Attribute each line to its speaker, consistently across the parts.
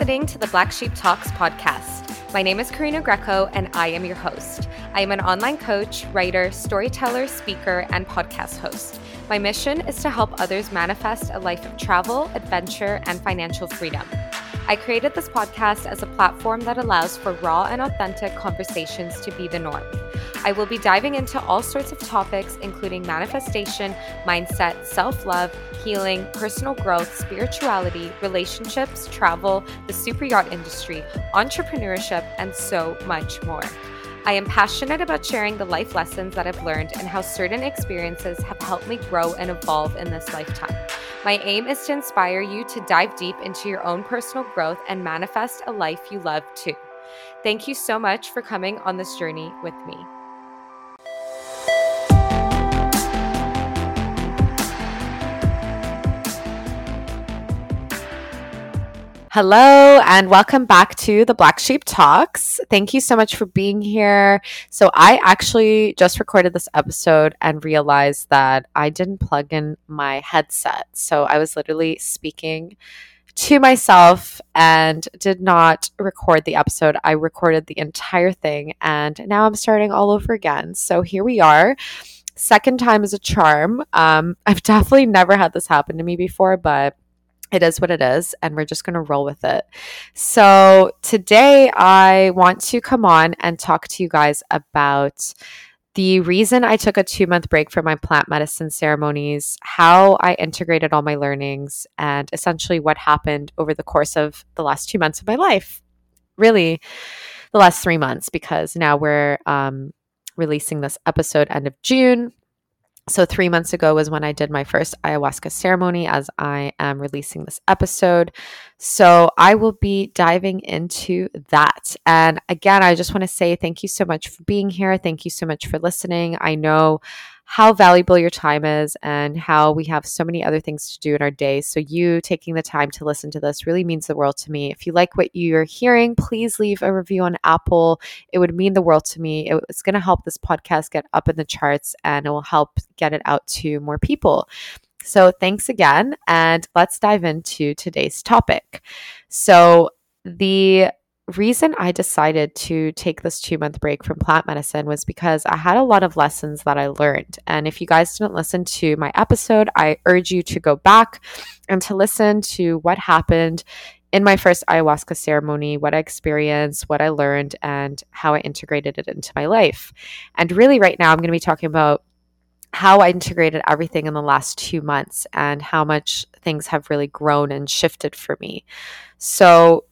Speaker 1: Listening to the Black Sheep Talks podcast. My name is Karina Greco, and I am your host. I am an online coach, writer, storyteller, speaker, and podcast host. My mission is to help others manifest a life of travel, adventure, and financial freedom. I created this podcast as a platform that allows for raw and authentic conversations to be the norm. I will be diving into all sorts of topics, including manifestation, mindset, self love, healing, personal growth, spirituality, relationships, travel, the super yacht industry, entrepreneurship, and so much more. I am passionate about sharing the life lessons that I've learned and how certain experiences have helped me grow and evolve in this lifetime. My aim is to inspire you to dive deep into your own personal growth and manifest a life you love too. Thank you so much for coming on this journey with me. Hello, and welcome back to the Black Sheep Talks. Thank you so much for being here. So, I actually just recorded this episode and realized that I didn't plug in my headset. So, I was literally speaking to myself and did not record the episode. I recorded the entire thing, and now I'm starting all over again. So, here we are. Second time is a charm. Um, I've definitely never had this happen to me before, but it is what it is, and we're just going to roll with it. So, today I want to come on and talk to you guys about the reason I took a two month break from my plant medicine ceremonies, how I integrated all my learnings, and essentially what happened over the course of the last two months of my life. Really, the last three months, because now we're um, releasing this episode end of June. So, three months ago was when I did my first ayahuasca ceremony, as I am releasing this episode. So, I will be diving into that. And again, I just want to say thank you so much for being here. Thank you so much for listening. I know how valuable your time is and how we have so many other things to do in our day. So, you taking the time to listen to this really means the world to me. If you like what you're hearing, please leave a review on Apple. It would mean the world to me. It's going to help this podcast get up in the charts and it will help get it out to more people. So, thanks again. And let's dive into today's topic. So, the reason I decided to take this two month break from plant medicine was because I had a lot of lessons that I learned. And if you guys didn't listen to my episode, I urge you to go back and to listen to what happened in my first ayahuasca ceremony, what I experienced, what I learned, and how I integrated it into my life. And really, right now, I'm going to be talking about how I integrated everything in the last two months and how much things have really grown and shifted for me. So,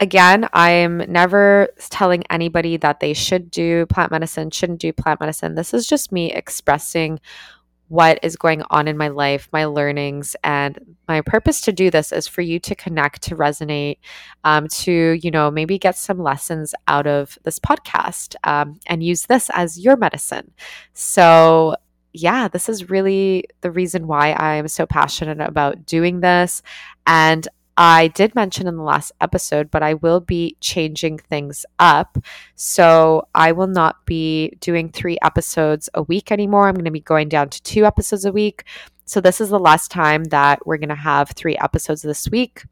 Speaker 1: again, I'm never telling anybody that they should do plant medicine, shouldn't do plant medicine. This is just me expressing what is going on in my life, my learnings, and my purpose to do this is for you to connect, to resonate, um, to you know maybe get some lessons out of this podcast um, and use this as your medicine. So yeah, this is really the reason why I am so passionate about doing this. And I did mention in the last episode, but I will be changing things up. So I will not be doing three episodes a week anymore. I'm going to be going down to two episodes a week. So this is the last time that we're going to have three episodes this week.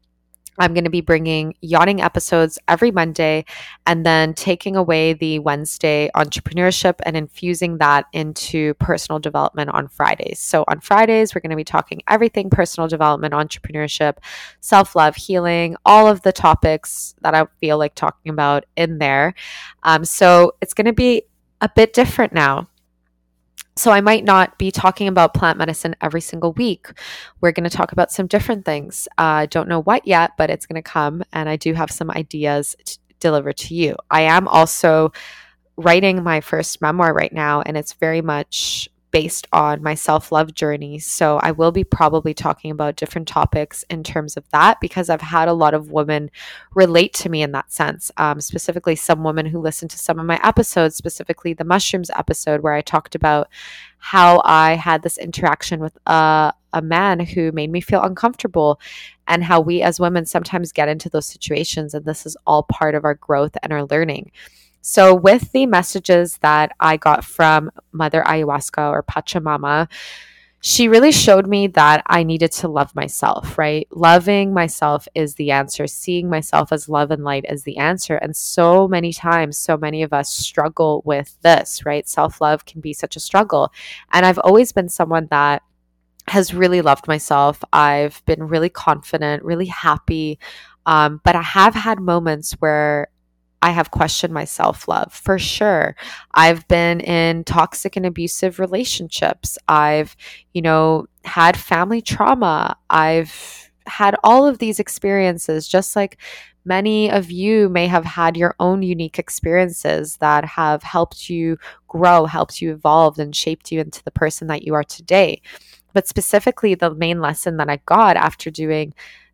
Speaker 1: I'm going to be bringing yachting episodes every Monday and then taking away the Wednesday entrepreneurship and infusing that into personal development on Fridays. So, on Fridays, we're going to be talking everything personal development, entrepreneurship, self love, healing, all of the topics that I feel like talking about in there. Um, so, it's going to be a bit different now. So, I might not be talking about plant medicine every single week. We're going to talk about some different things. I uh, don't know what yet, but it's going to come. And I do have some ideas to deliver to you. I am also writing my first memoir right now, and it's very much based on my self love journey. So I will be probably talking about different topics in terms of that because I've had a lot of women relate to me in that sense. Um, specifically, some women who listened to some of my episodes, specifically the mushrooms episode, where I talked about how I had this interaction with a, a man who made me feel uncomfortable and how we as women sometimes get into those situations. And this is all part of our growth and our learning. So, with the messages that I got from Mother Ayahuasca or Pachamama, she really showed me that I needed to love myself, right? Loving myself is the answer. Seeing myself as love and light is the answer. And so many times, so many of us struggle with this, right? Self love can be such a struggle. And I've always been someone that has really loved myself. I've been really confident, really happy. Um, but I have had moments where I have questioned my self love for sure. I've been in toxic and abusive relationships. I've, you know, had family trauma. I've had all of these experiences, just like many of you may have had your own unique experiences that have helped you grow, helped you evolve, and shaped you into the person that you are today. But specifically, the main lesson that I got after doing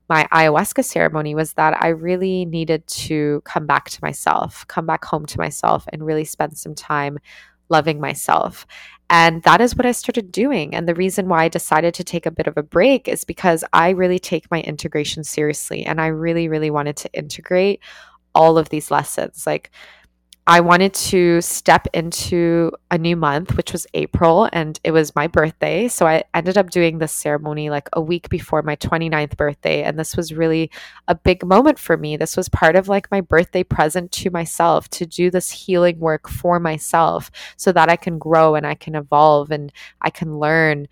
Speaker 1: my ayahuasca ceremony was that I really needed to come back to myself, come back home to myself, and really spend some time loving myself. And that is what I started doing. And the reason why I decided to take a bit of a break is because I really take my integration seriously. And I really, really wanted to integrate all of these lessons. Like, I wanted to step into a new month, which was April, and it was my birthday. So I ended up doing this ceremony like a week before my 29th birthday. And this was really a big moment for me. This was part of like my birthday present to myself to do this healing work for myself so that I can grow and I can evolve and I can learn.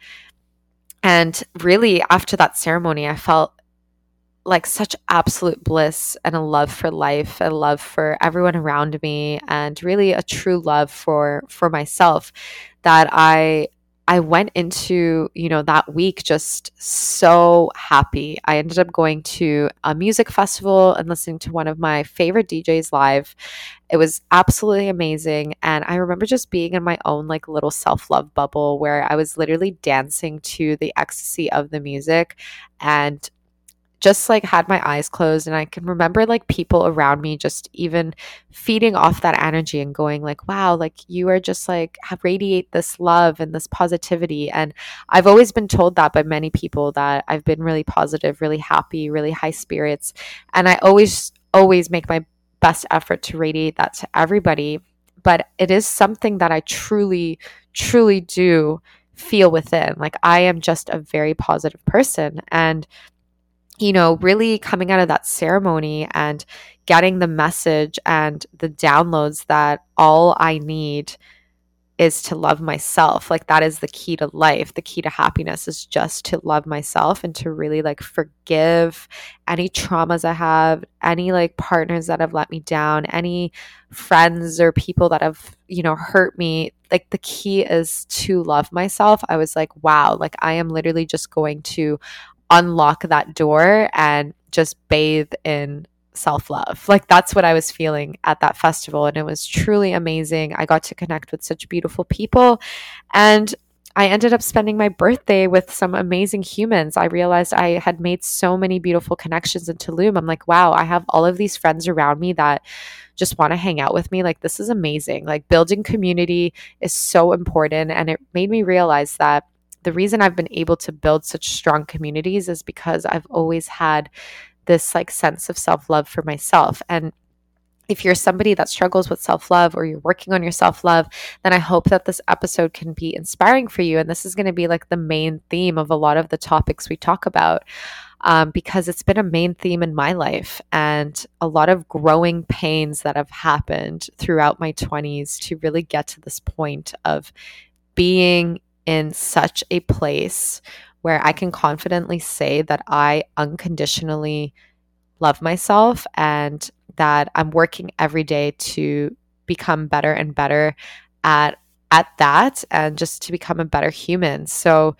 Speaker 1: And really, after that ceremony, I felt like such absolute bliss and a love for life, a love for everyone around me and really a true love for for myself that I I went into, you know, that week just so happy. I ended up going to a music festival and listening to one of my favorite DJs live. It was absolutely amazing. And I remember just being in my own like little self love bubble where I was literally dancing to the ecstasy of the music and just like had my eyes closed and I can remember like people around me just even feeding off that energy and going like wow like you are just like radiate this love and this positivity. And I've always been told that by many people that I've been really positive really happy really high spirits and I always always make my best effort to radiate that to everybody but it is something that I truly truly do feel within. Like I am just a very positive person and you know, really coming out of that ceremony and getting the message and the downloads that all I need is to love myself. Like that is the key to life. The key to happiness is just to love myself and to really like forgive any traumas I have, any like partners that have let me down, any friends or people that have, you know, hurt me. Like the key is to love myself. I was like, wow, like I am literally just going to unlock that door and just bathe in self love. Like that's what I was feeling at that festival. And it was truly amazing. I got to connect with such beautiful people. And I ended up spending my birthday with some amazing humans. I realized I had made so many beautiful connections in Tulum. I'm like, wow, I have all of these friends around me that just want to hang out with me. Like, this is amazing. Like, building community is so important. And it made me realize that the reason I've been able to build such strong communities is because I've always had this like sense of self-love for myself and if you're somebody that struggles with self love or you're working on your self love, then I hope that this episode can be inspiring for you. And this is going to be like the main theme of a lot of the topics we talk about. Um, because it's been a main theme in my life and a lot of growing pains that have happened throughout my 20s to really get to this point of being in such a place where I can confidently say that I unconditionally love myself and that I'm working every day to become better and better at at that and just to become a better human. So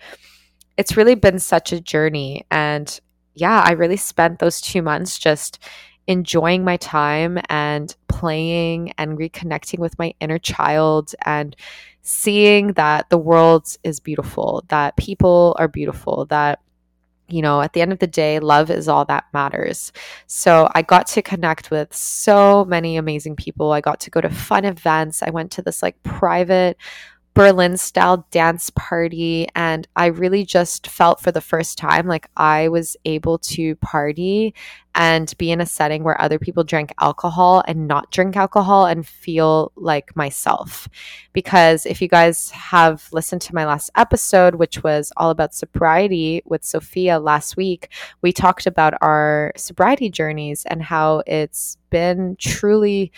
Speaker 1: it's really been such a journey and yeah, I really spent those 2 months just enjoying my time and playing and reconnecting with my inner child and seeing that the world is beautiful, that people are beautiful, that you know, at the end of the day, love is all that matters. So I got to connect with so many amazing people. I got to go to fun events. I went to this like private Berlin style dance party. And I really just felt for the first time like I was able to party and be in a setting where other people drank alcohol and not drink alcohol and feel like myself. Because if you guys have listened to my last episode, which was all about sobriety with Sophia last week, we talked about our sobriety journeys and how it's been truly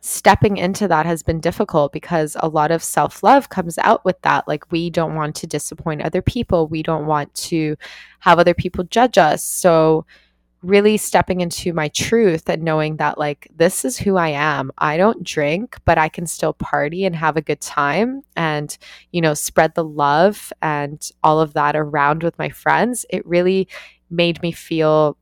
Speaker 1: stepping into that has been difficult because a lot of self love comes out with that. Like, we don't want to disappoint other people, we don't want to have other people judge us. So, really stepping into my truth and knowing that, like, this is who I am. I don't drink, but I can still party and have a good time and, you know, spread the love and all of that around with my friends. It really made me feel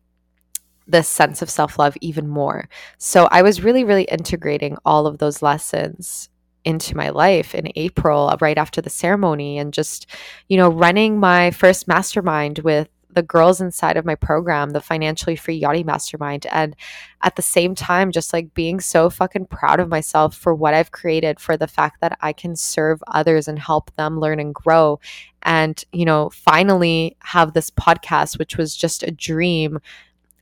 Speaker 1: this sense of self love even more. So I was really, really integrating all of those lessons into my life in April, uh, right after the ceremony, and just, you know, running my first mastermind with the girls inside of my program, the Financially Free Yachty Mastermind. And at the same time, just like being so fucking proud of myself for what I've created, for the fact that I can serve others and help them learn and grow. And, you know, finally have this podcast, which was just a dream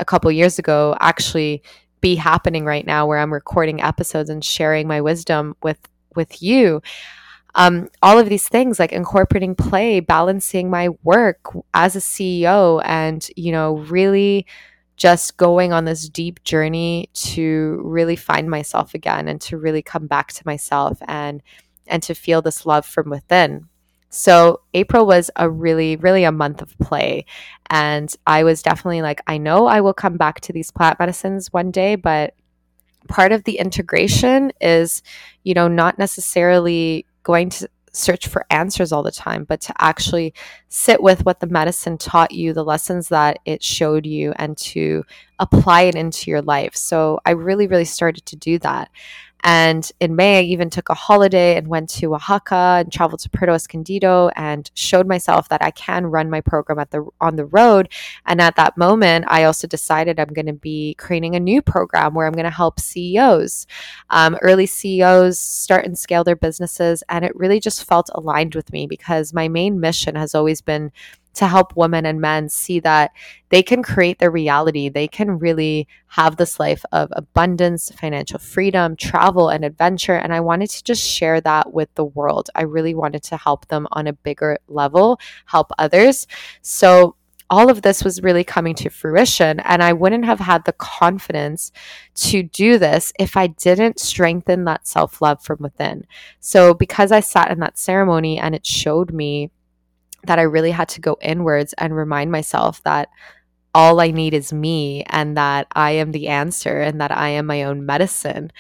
Speaker 1: a couple years ago actually be happening right now where I'm recording episodes and sharing my wisdom with with you. Um, all of these things like incorporating play, balancing my work as a CEO, and you know, really just going on this deep journey to really find myself again and to really come back to myself and and to feel this love from within. So April was a really, really a month of play. And I was definitely like, I know I will come back to these plant medicines one day, but part of the integration is, you know, not necessarily going to search for answers all the time, but to actually sit with what the medicine taught you, the lessons that it showed you, and to apply it into your life. So I really, really started to do that. And in May, I even took a holiday and went to Oaxaca and traveled to Puerto Escondido and showed myself that I can run my program at the on the road. And at that moment, I also decided I'm going to be creating a new program where I'm going to help CEOs, um, early CEOs, start and scale their businesses. And it really just felt aligned with me because my main mission has always been to help women and men see that they can create their reality. They can really have this life of abundance, financial freedom, travel, and adventure. And I wanted to just share that with the world. I really wanted to help them on a bigger level, help others. So, all of this was really coming to fruition. And I wouldn't have had the confidence to do this if I didn't strengthen that self love from within. So, because I sat in that ceremony and it showed me that I really had to go inwards and remind myself that all I need is me and that I am the answer and that I am my own medicine.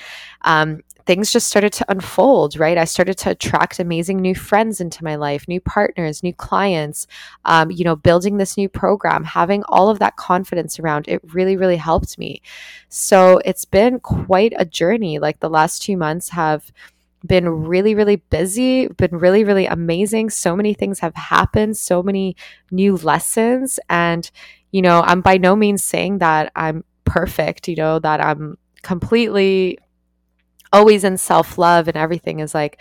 Speaker 1: Um, things just started to unfold, right? I started to attract amazing new friends into my life, new partners, new clients, um, you know, building this new program, having all of that confidence around it really, really helped me. So it's been quite a journey. Like the last two months have been really, really busy, been really, really amazing. So many things have happened, so many new lessons. And, you know, I'm by no means saying that I'm perfect, you know, that I'm completely always in self love and everything is like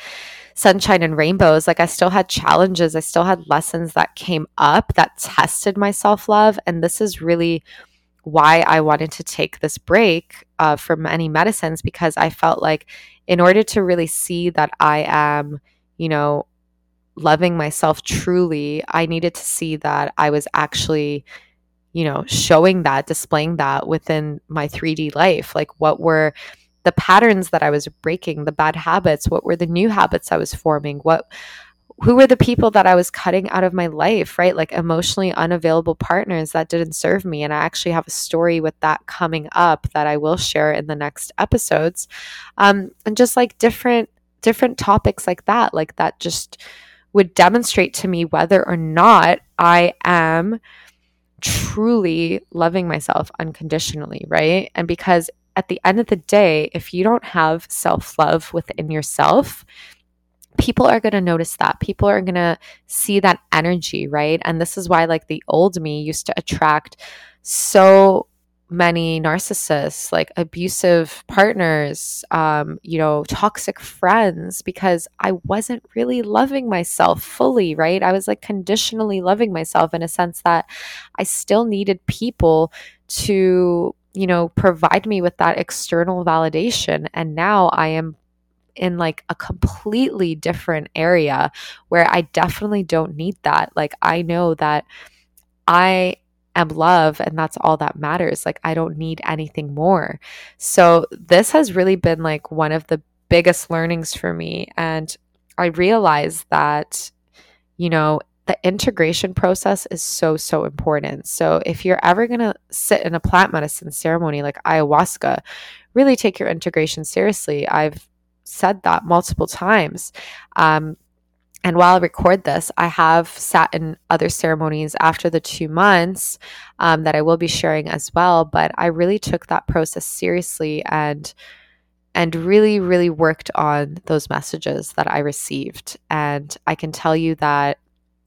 Speaker 1: sunshine and rainbows. Like I still had challenges, I still had lessons that came up that tested my self love. And this is really why I wanted to take this break uh, from any medicines because I felt like in order to really see that I am, you know, loving myself truly, I needed to see that I was actually, you know, showing that, displaying that within my 3D life. Like, what were the patterns that I was breaking, the bad habits? What were the new habits I was forming? What who were the people that I was cutting out of my life, right? Like emotionally unavailable partners that didn't serve me. And I actually have a story with that coming up that I will share in the next episodes. Um, and just like different, different topics like that, like that just would demonstrate to me whether or not I am truly loving myself unconditionally, right? And because at the end of the day, if you don't have self love within yourself, people are going to notice that. People are going to see that energy, right? And this is why, like, the old me used to attract so many narcissists, like abusive partners, um, you know, toxic friends, because I wasn't really loving myself fully, right? I was like conditionally loving myself in a sense that I still needed people to, you know, provide me with that external validation. And now I am in like a completely different area where I definitely don't need that. Like, I know that I am love and that's all that matters. Like, I don't need anything more. So, this has really been like one of the biggest learnings for me. And I realized that, you know, the integration process is so, so important. So, if you're ever going to sit in a plant medicine ceremony like ayahuasca, really take your integration seriously. I've said that multiple times. Um, and while I record this, I have sat in other ceremonies after the two months um, that I will be sharing as well. But I really took that process seriously and and really, really worked on those messages that I received. And I can tell you that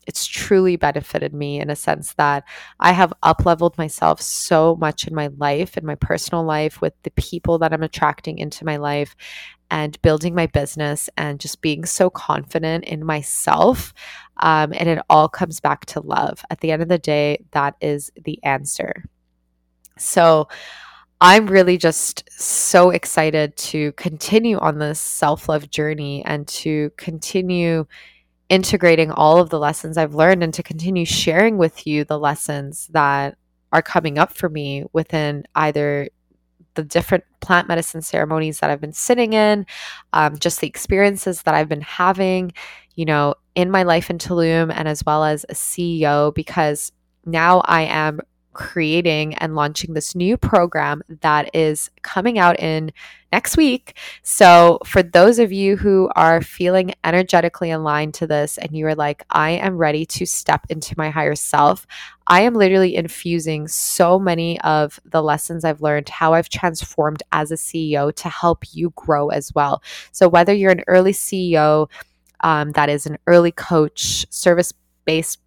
Speaker 1: it's truly benefited me in a sense that I have up leveled myself so much in my life, in my personal life, with the people that I'm attracting into my life and building my business and just being so confident in myself. Um, and it all comes back to love. At the end of the day, that is the answer. So, I'm really just so excited to continue on this self love journey and to continue integrating all of the lessons I've learned and to continue sharing with you the lessons that are coming up for me within either the different plant medicine ceremonies that I've been sitting in, um, just the experiences that I've been having, you know, in my life in Tulum and as well as a CEO, because now I am creating and launching this new program that is coming out in next week. So, for those of you who are feeling energetically aligned to this and you are like, I am ready to step into my higher self, I am literally infusing so many of the lessons I've learned, how I've transformed as a CEO to help you grow as well. So, whether you're an early CEO, um, that is an early coach, service based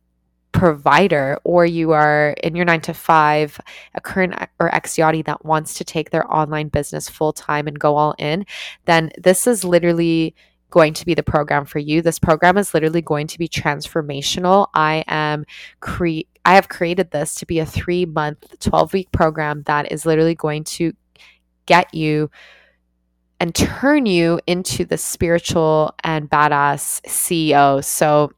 Speaker 1: provider or you are in your nine to five, a current or ex yachty that wants to take their online business full time and go all in, then this is literally going to be the program for you. This program is literally going to be transformational. I am create I have created this to be a 3 month 12 week program that is literally going to get you and turn you into the spiritual and badass CEO. So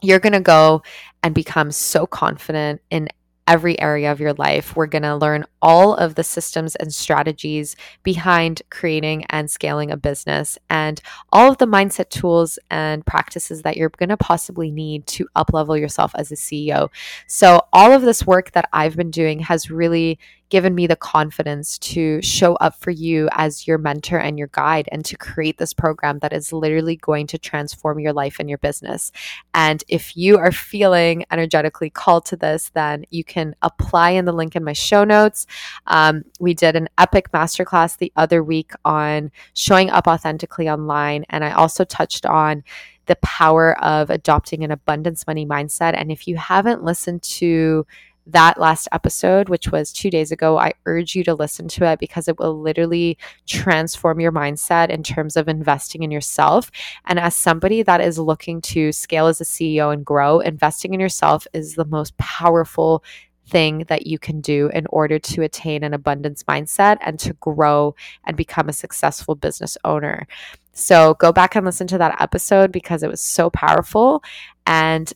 Speaker 1: you're going to go and become so confident in every area of your life. We're going to learn all of the systems and strategies behind creating and scaling a business and all of the mindset tools and practices that you're going to possibly need to uplevel yourself as a CEO. So all of this work that I've been doing has really given me the confidence to show up for you as your mentor and your guide and to create this program that is literally going to transform your life and your business. And if you are feeling energetically called to this, then you can apply in the link in my show notes. Um, we did an epic masterclass the other week on showing up authentically online. And I also touched on the power of adopting an abundance money mindset. And if you haven't listened to that last episode, which was two days ago, I urge you to listen to it because it will literally transform your mindset in terms of investing in yourself. And as somebody that is looking to scale as a CEO and grow, investing in yourself is the most powerful thing that you can do in order to attain an abundance mindset and to grow and become a successful business owner. So go back and listen to that episode because it was so powerful. And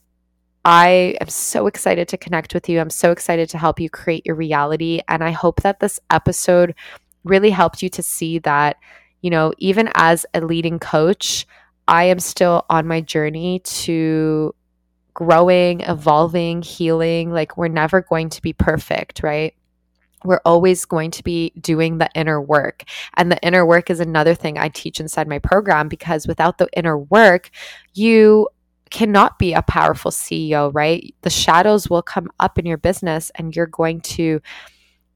Speaker 1: I am so excited to connect with you. I'm so excited to help you create your reality. And I hope that this episode really helped you to see that, you know, even as a leading coach, I am still on my journey to growing, evolving, healing. Like, we're never going to be perfect, right? we're always going to be doing the inner work. And the inner work is another thing I teach inside my program because without the inner work, you cannot be a powerful CEO, right? The shadows will come up in your business and you're going to,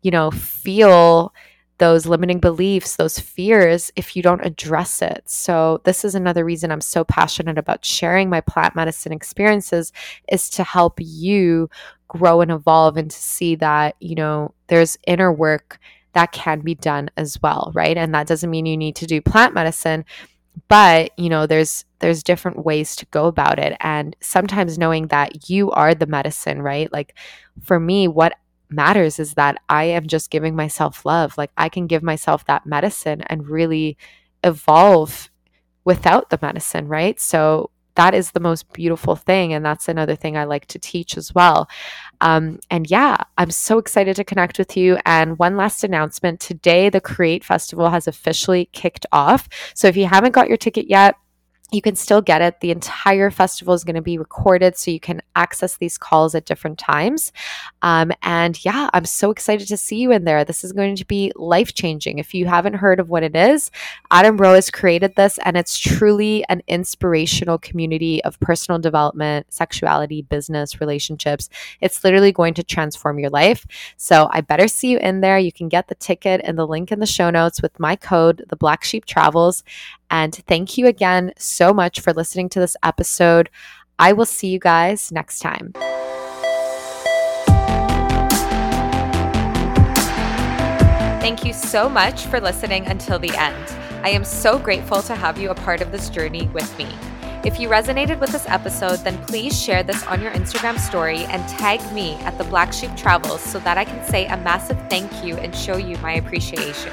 Speaker 1: you know, feel those limiting beliefs, those fears, if you don't address it. So, this is another reason I'm so passionate about sharing my plant medicine experiences is to help you grow and evolve and to see that, you know, there's inner work that can be done as well, right? And that doesn't mean you need to do plant medicine, but, you know, there's there's different ways to go about it and sometimes knowing that you are the medicine, right? Like for me, what matters is that I am just giving myself love. Like I can give myself that medicine and really evolve without the medicine, right? So that is the most beautiful thing. And that's another thing I like to teach as well. Um, and yeah, I'm so excited to connect with you. And one last announcement today, the Create Festival has officially kicked off. So if you haven't got your ticket yet, you can still get it. The entire festival is going to be recorded, so you can access these calls at different times. Um, and yeah, I'm so excited to see you in there. This is going to be life changing. If you haven't heard of what it is, Adam Rowe has created this, and it's truly an inspirational community of personal development, sexuality, business, relationships. It's literally going to transform your life. So I better see you in there. You can get the ticket and the link in the show notes with my code, the Black Sheep Travels. And thank you again so much for listening to this episode. I will see you guys next time. Thank you so much for listening until the end. I am so grateful to have you a part of this journey with me. If you resonated with this episode, then please share this on your Instagram story and tag me at the Black Sheep Travels so that I can say a massive thank you and show you my appreciation.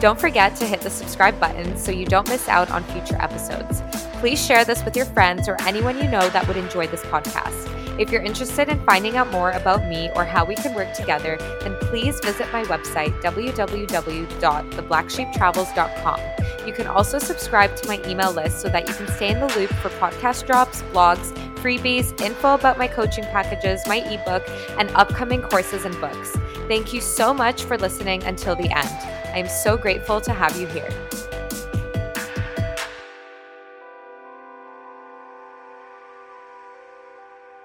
Speaker 1: Don't forget to hit the subscribe button so you don't miss out on future episodes. Please share this with your friends or anyone you know that would enjoy this podcast. If you're interested in finding out more about me or how we can work together, then please visit my website, www.theblacksheeptravels.com. You can also subscribe to my email list so that you can stay in the loop for podcast drops, blogs, freebies, info about my coaching packages, my ebook, and upcoming courses and books. Thank you so much for listening until the end. I am so grateful to have you here.